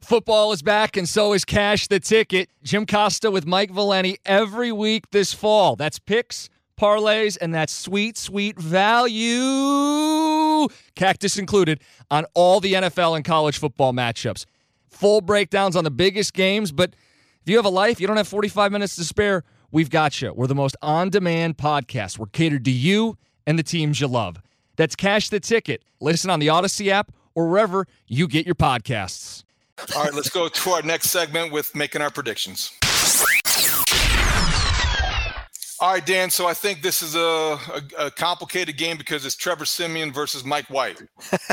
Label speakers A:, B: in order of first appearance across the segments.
A: Football is back, and so is Cash the Ticket. Jim Costa with Mike Valenti every week this fall. That's picks, parlays, and that sweet, sweet value, cactus included, on all the NFL and college football matchups. Full breakdowns on the biggest games, but if you have a life, you don't have 45 minutes to spare, we've got you. We're the most on demand podcast. We're catered to you and the teams you love. That's Cash the Ticket. Listen on the Audacy app or wherever you get your podcasts.
B: All right, let's go to our next segment with making our predictions. All right, Dan. So I think this is a, a, a, complicated game because it's Trevor Siemian versus Mike White,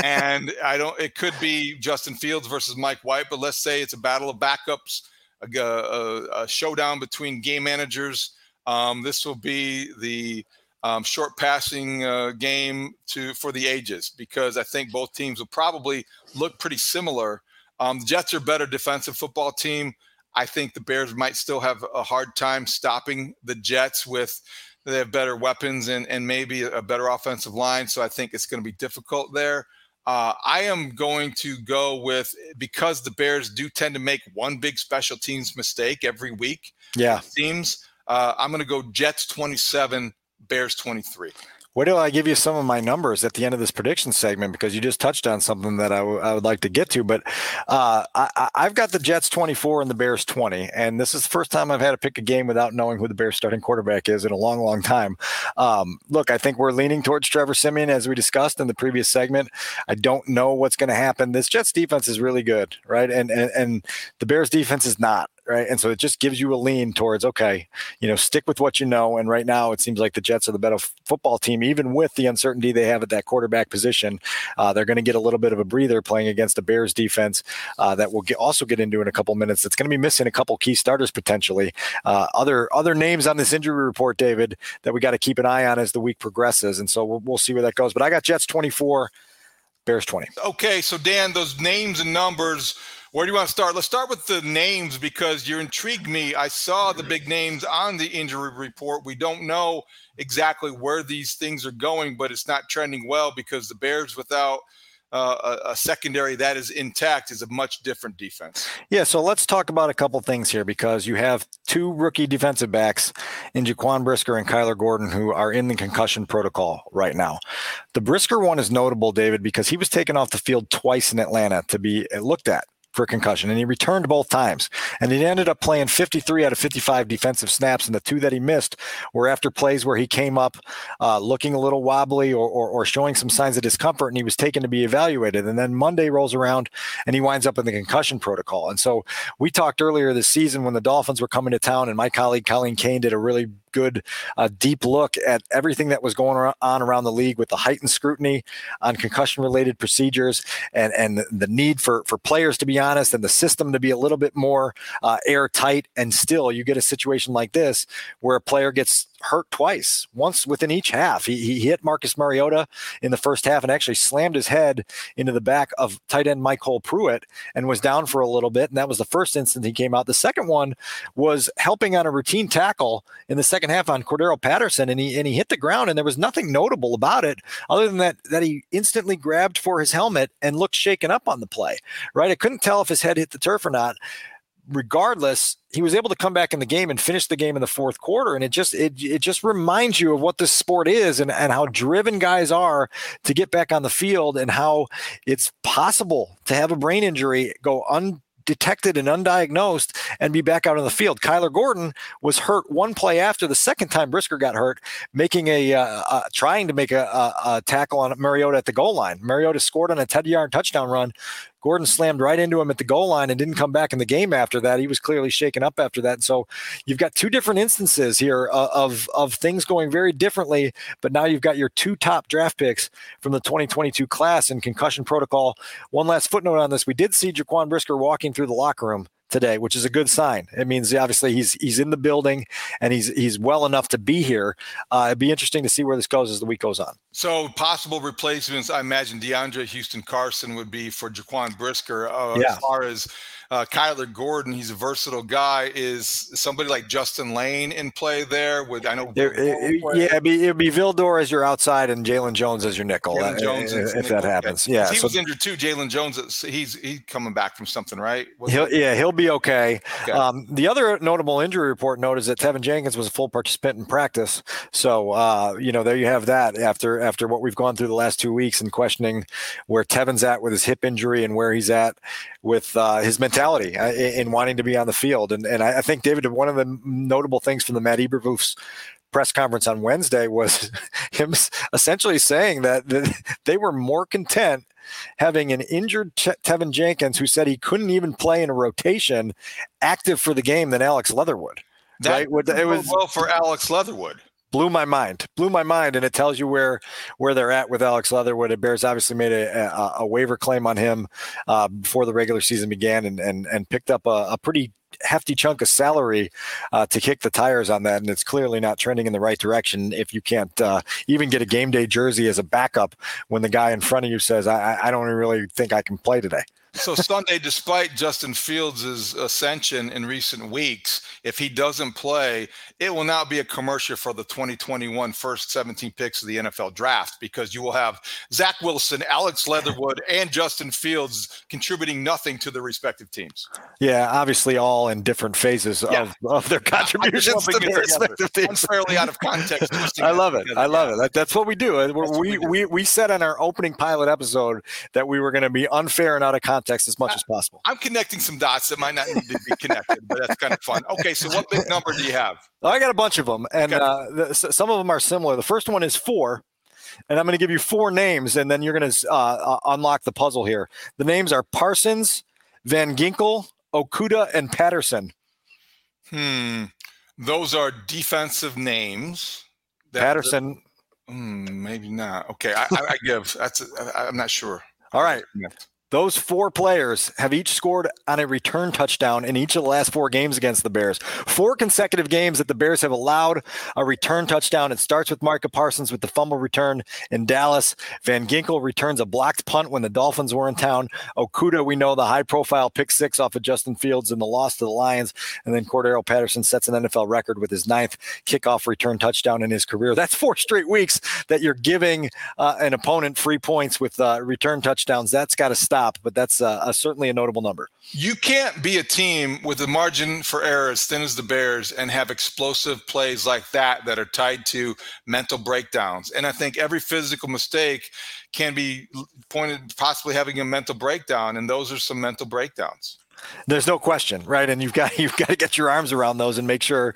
B: and I don't. It could be Justin Fields versus Mike White, but let's say it's a battle of backups, a, a, showdown between game managers. Um, this will be the um, short passing uh, game to for the ages because I think both teams will probably look pretty similar um, the Jets are a better defensive football team. I think the Bears might still have a hard time stopping the Jets with they have better weapons and, and maybe a better offensive line. So I think it's going to be difficult there. Uh, I am going to go with because the Bears do tend to make one big special teams mistake every week.
C: Yeah,
B: teams. Uh, I'm going to go Jets 27, Bears 23.
C: Where do I give you some of my numbers at the end of this prediction segment? Because you just touched on something that I, w- I would like to get to. But uh, I, have got the Jets 24 and the Bears 20. And this is the first time I've had to pick a game without knowing who the Bears starting quarterback is in a long, long time. Um, look, I think we're leaning towards Trevor Siemian, as we discussed in the previous segment. I don't know what's going to happen. This Jets defense is really good, right? And, and, and the Bears defense is not right? And so it just gives you a lean towards okay, you know, stick with what you know. And right now, it seems like the Jets are the better football team, even with the uncertainty they have at that quarterback position. Uh, they're going to get a little bit of a breather playing against the Bears defense uh, that we'll get, also get into in a couple minutes. That's going to be missing a couple key starters potentially. Uh, other other names on this injury report, David, that we got to keep an eye on as the week progresses. And so we'll, we'll see where that goes. But I got Jets 24. Bears 20.
B: Okay, so Dan, those names and numbers where do you want to start? Let's start with the names because you intrigued me. I saw the big names on the injury report. We don't know exactly where these things are going, but it's not trending well because the Bears without uh, a, a, secondary that is intact is a much different defense.
C: Yeah, so let's talk about a couple things here because you have two rookie defensive backs in Jaquan Brisker and Kyler Gordon who are in the concussion protocol right now. The Brisker one is notable, David, because he was taken off the field twice in Atlanta to be looked at for concussion, and he returned both times. And he ended up playing 53 out of 55 defensive snaps, and the two that he missed were after plays where he came up uh, looking a little wobbly or, or, or, showing some signs of discomfort, and he was taken to be evaluated. And then Monday rolls around, and he winds up in the concussion protocol. And so we talked earlier this season when the Dolphins were coming to town, and my colleague Colleen Kane did a really good uh, deep look at everything that was going on around the league with the heightened scrutiny on concussion related procedures and and the need for for players to be honest and the system to be a little bit more uh, airtight and still you get a situation like this where a player gets hurt twice, once within each half. He, he hit Marcus Mariota in the first half and actually slammed his head into the back of tight end MyCole Pruitt and was down for a little bit. And that was the first instance he came out. The second one was helping on a routine tackle in the second half on Cordarrelle Patterson, and he and he hit the ground, and there was nothing notable about it other than that that he instantly grabbed for his helmet and looked shaken up on the play. Right, I couldn't tell if his head hit the turf or not regardless, he was able to come back in the game and finish the game in the fourth quarter. And it just it it just reminds you of what this sport is and, and how driven guys are to get back on the field and how it's possible to have a brain injury go un undetected and undiagnosed and be back out on the field. Kyler Gordon was hurt one play after the second time Brisker got hurt, making a uh, uh, trying to make a, a, a, tackle on Mariota at the goal line. Mariota scored on a 10 yard touchdown run. Gordon slammed right into him at the goal line and didn't come back in the game after that. He was clearly shaken up after that. And so you've got two different instances here uh, of of things going very differently. But now you've got your two top draft picks from the 2022 class in concussion protocol. One last footnote on this: we did see Jaquan Brisker walking through the locker room today, which is a good sign. It means obviously he's he's in the building and he's he's well enough to be here. Uh, it'd be interesting to see where this goes as the week goes on.
B: So possible replacements, I imagine DeAndre Houston Carson would be for Jaquan Brisker. Uh, yeah. As far as uh, Kyler Gordon, he's a versatile guy. Is somebody like Justin Layne in play there? Would I know?
C: There, it, yeah, it'd be, it'd be Vildor as your outside and Jaylon Jones as your nickel. Jaylon Jones, if, if that happens. Yeah,
B: he so, was injured too. Jaylon Jones, he's he's coming back from something, right?
C: he'll, yeah, he'll be okay. okay. Um, the other notable injury report note is that Teven Jenkins was a full participant in practice. So uh, you know, there you have that. After after what we've gone through the last two weeks and questioning where Teven's at with his hip injury and where he's at with uh, his mentality uh, in wanting to be on the field. And, and I, think, David, one of the notable things from the Matt Eberflus press conference on Wednesday was him essentially saying that, that they were more content having an injured Teven Jenkins who said he couldn't even play in a rotation active for the game than Alex Leatherwood.
B: That right? It was well for Alex Leatherwood
C: blew my mind blew my mind and it tells you where where they're at with alex leatherwood. It bears obviously made a, a, a waiver claim on him uh, before the regular season began and and, and picked up a, a pretty hefty chunk of salary uh, to kick the tires on that and it's clearly not trending in the right direction if you can't uh, even get a game day jersey as a backup when the guy in front of you says i, I don't really think i can play today
B: so Sunday, despite Justin Fields' ascension in recent weeks, if he doesn't play, it will not be a commercial for the 2021 first 17 picks of the NFL draft because you will have Zach Wilson, Alex Leatherwood, and Justin Fields contributing nothing to their respective teams.
C: Yeah, obviously all in different phases yeah. of, of their contributions to their respective teams.
B: Unfairly out of context.
C: I love it. I love it. That's what we do. Uh, we, we, we, we said on our opening pilot episode that we were going to be unfair and out of context context as much I, as possible.
B: I'm connecting some dots that might not need to be connected, but that's kind of fun. Okay, so what big number do you have?
C: I got a bunch of them, and okay. uh, the, some of them are similar. The first one is four, and I'm going to give you four names, and then you're going to uh, uh, unlock the puzzle here. The names are Parsons, Van Ginkel, Okudah, and Patterson.
B: Hmm. Those are defensive names.
C: Patterson.
B: Hmm, maybe not. Okay, I, I give. That's. i am not sure.
C: All right. Those four players have each scored on a return touchdown in each of the last four games against the Bears. Four consecutive games that the Bears have allowed a return touchdown. It starts with Micah Parsons with the fumble return in Dallas. Van Ginkel returns a blocked punt when the Dolphins were in town. Okudah, we know the high profile pick six off of Justin Fields in the loss to the Lions. And then Cordarrelle Patterson sets an NFL record with his ninth kickoff return touchdown in his career. That's four straight weeks that you're giving uh, an opponent free points with uh, return touchdowns. That's got to stop stop, but that's a, certainly a notable number.
B: You can't be a team with a margin for error as thin as the Bears and have explosive plays like that that are tied to mental breakdowns. And I think every physical mistake can be pointed possibly having a mental breakdown, and those are some mental breakdowns.
C: There's no question, right? And you've got you've got to get your arms around those and make sure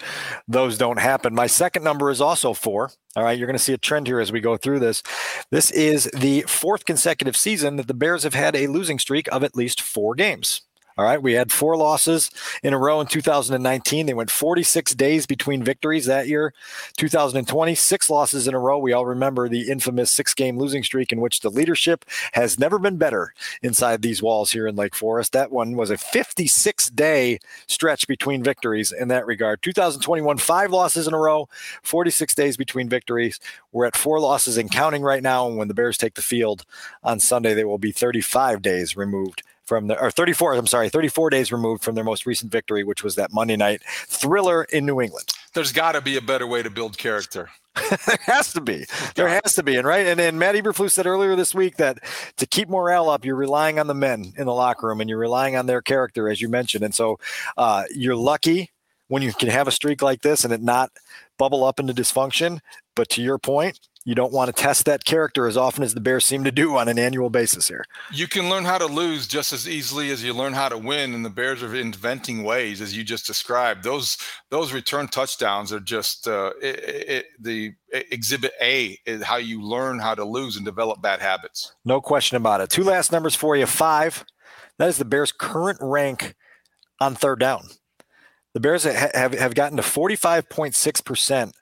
C: those don't happen. My second number is also four. All right, you're going to see a trend here as we go through this. This is the fourth consecutive season that the Bears have had a losing streak of at least four games. All right. We had four losses in a row in 2019. They went 46 days between victories that year. 2020, six losses in a row. We all remember the infamous six game losing streak in which the leadership has never been better inside these walls here in Lake Forest. That one was a 56 day stretch between victories in that regard. 2021, five losses in a row, 46 days between victories. We're at four losses and counting right now. And when the Bears take the field on Sunday, they will be 35 days removed from the or 34 i'm sorry 34 days removed from their most recent victory which was that monday night thriller in new england.
B: There's got to be a better way to build character.
C: There has to be. There has to be and right and, then matt eberflus said earlier this week that to keep morale up you're relying on the men in the locker room and you're relying on their character as you mentioned and so uh, you're lucky when you can have a streak like this and it not bubble up into dysfunction but to your point you don't want to test that character as often as the Bears seem to do on an annual basis here.
B: You can learn how to lose just as easily as you learn how to win, and the Bears are inventing ways, as you just described. Those those return touchdowns are just uh, it, it, the exhibit A is how you learn how to lose and develop bad habits.
C: No question about it. Two last numbers for you: five. That is the Bears' current rank on third down. The Bears have, have gotten to 45.6%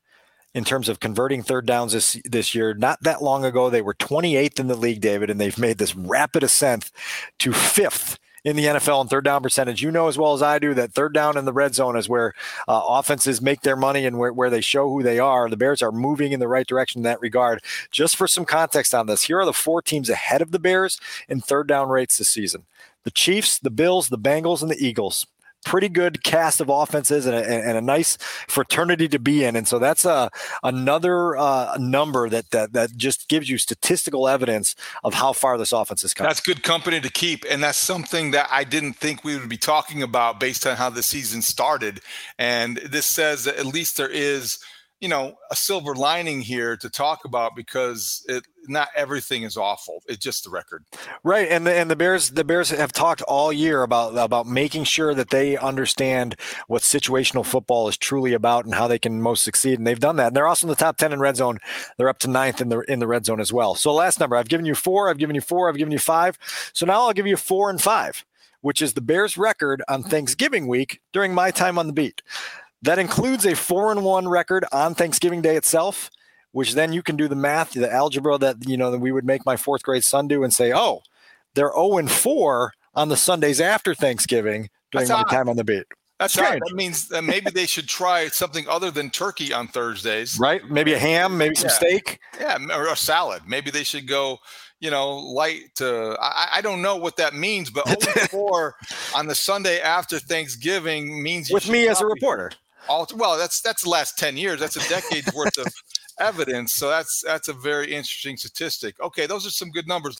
C: in terms of converting third downs this this year. Not that long ago, they were 28th in the league, David, and they've made this rapid ascent to fifth in the NFL in third down percentage. You know as well as I do that third down in the red zone is where uh, offenses make their money and where, where they show who they are. The Bears are moving in the right direction in that regard. Just for some context on this, here are the four teams ahead of the Bears in third down rates this season the Chiefs, the Bills, the Bengals, and the Eagles pretty good cast of offenses and a, and a, nice fraternity to be in. And so that's a another uh, number that, that that just gives you statistical evidence of how far this offense is coming.
B: That's good company to keep, and that's something that I didn't think we would be talking about based on how the season started. And this says that at least there is you know a silver lining here to talk about because it not everything is awful it's just the record.
C: Right and the, and the bears the bears have talked all year about about making sure that they understand what situational football is truly about and how they can most succeed and they've done that and they're also in the top 10 in red zone. They're up to ninth in the in the red zone as well. So last number i've given you four i've given you four i've given you five. So now i'll give you four and five which is the bears record on thanksgiving week during my time on the beat that includes a four and one record on Thanksgiving Day itself, which then you can do the math, the algebra that you know that we would make my fourth grade son do and say, oh, they're 0 and 4 on the Sundays after Thanksgiving during my time on the beat.
B: That's right. That means that maybe they should try something other than turkey on Thursdays.
C: Right? Maybe a ham, maybe some
B: yeah.
C: steak.
B: Yeah, or a salad. Maybe they should go, you know, light to. I, I don't know what that means, but 4 on the Sunday after Thanksgiving means
C: with me as a reporter
B: all well that's that's the last 10 years. That's a decade's worth of evidence. So that's that's a very interesting statistic. Okay those are some good numbers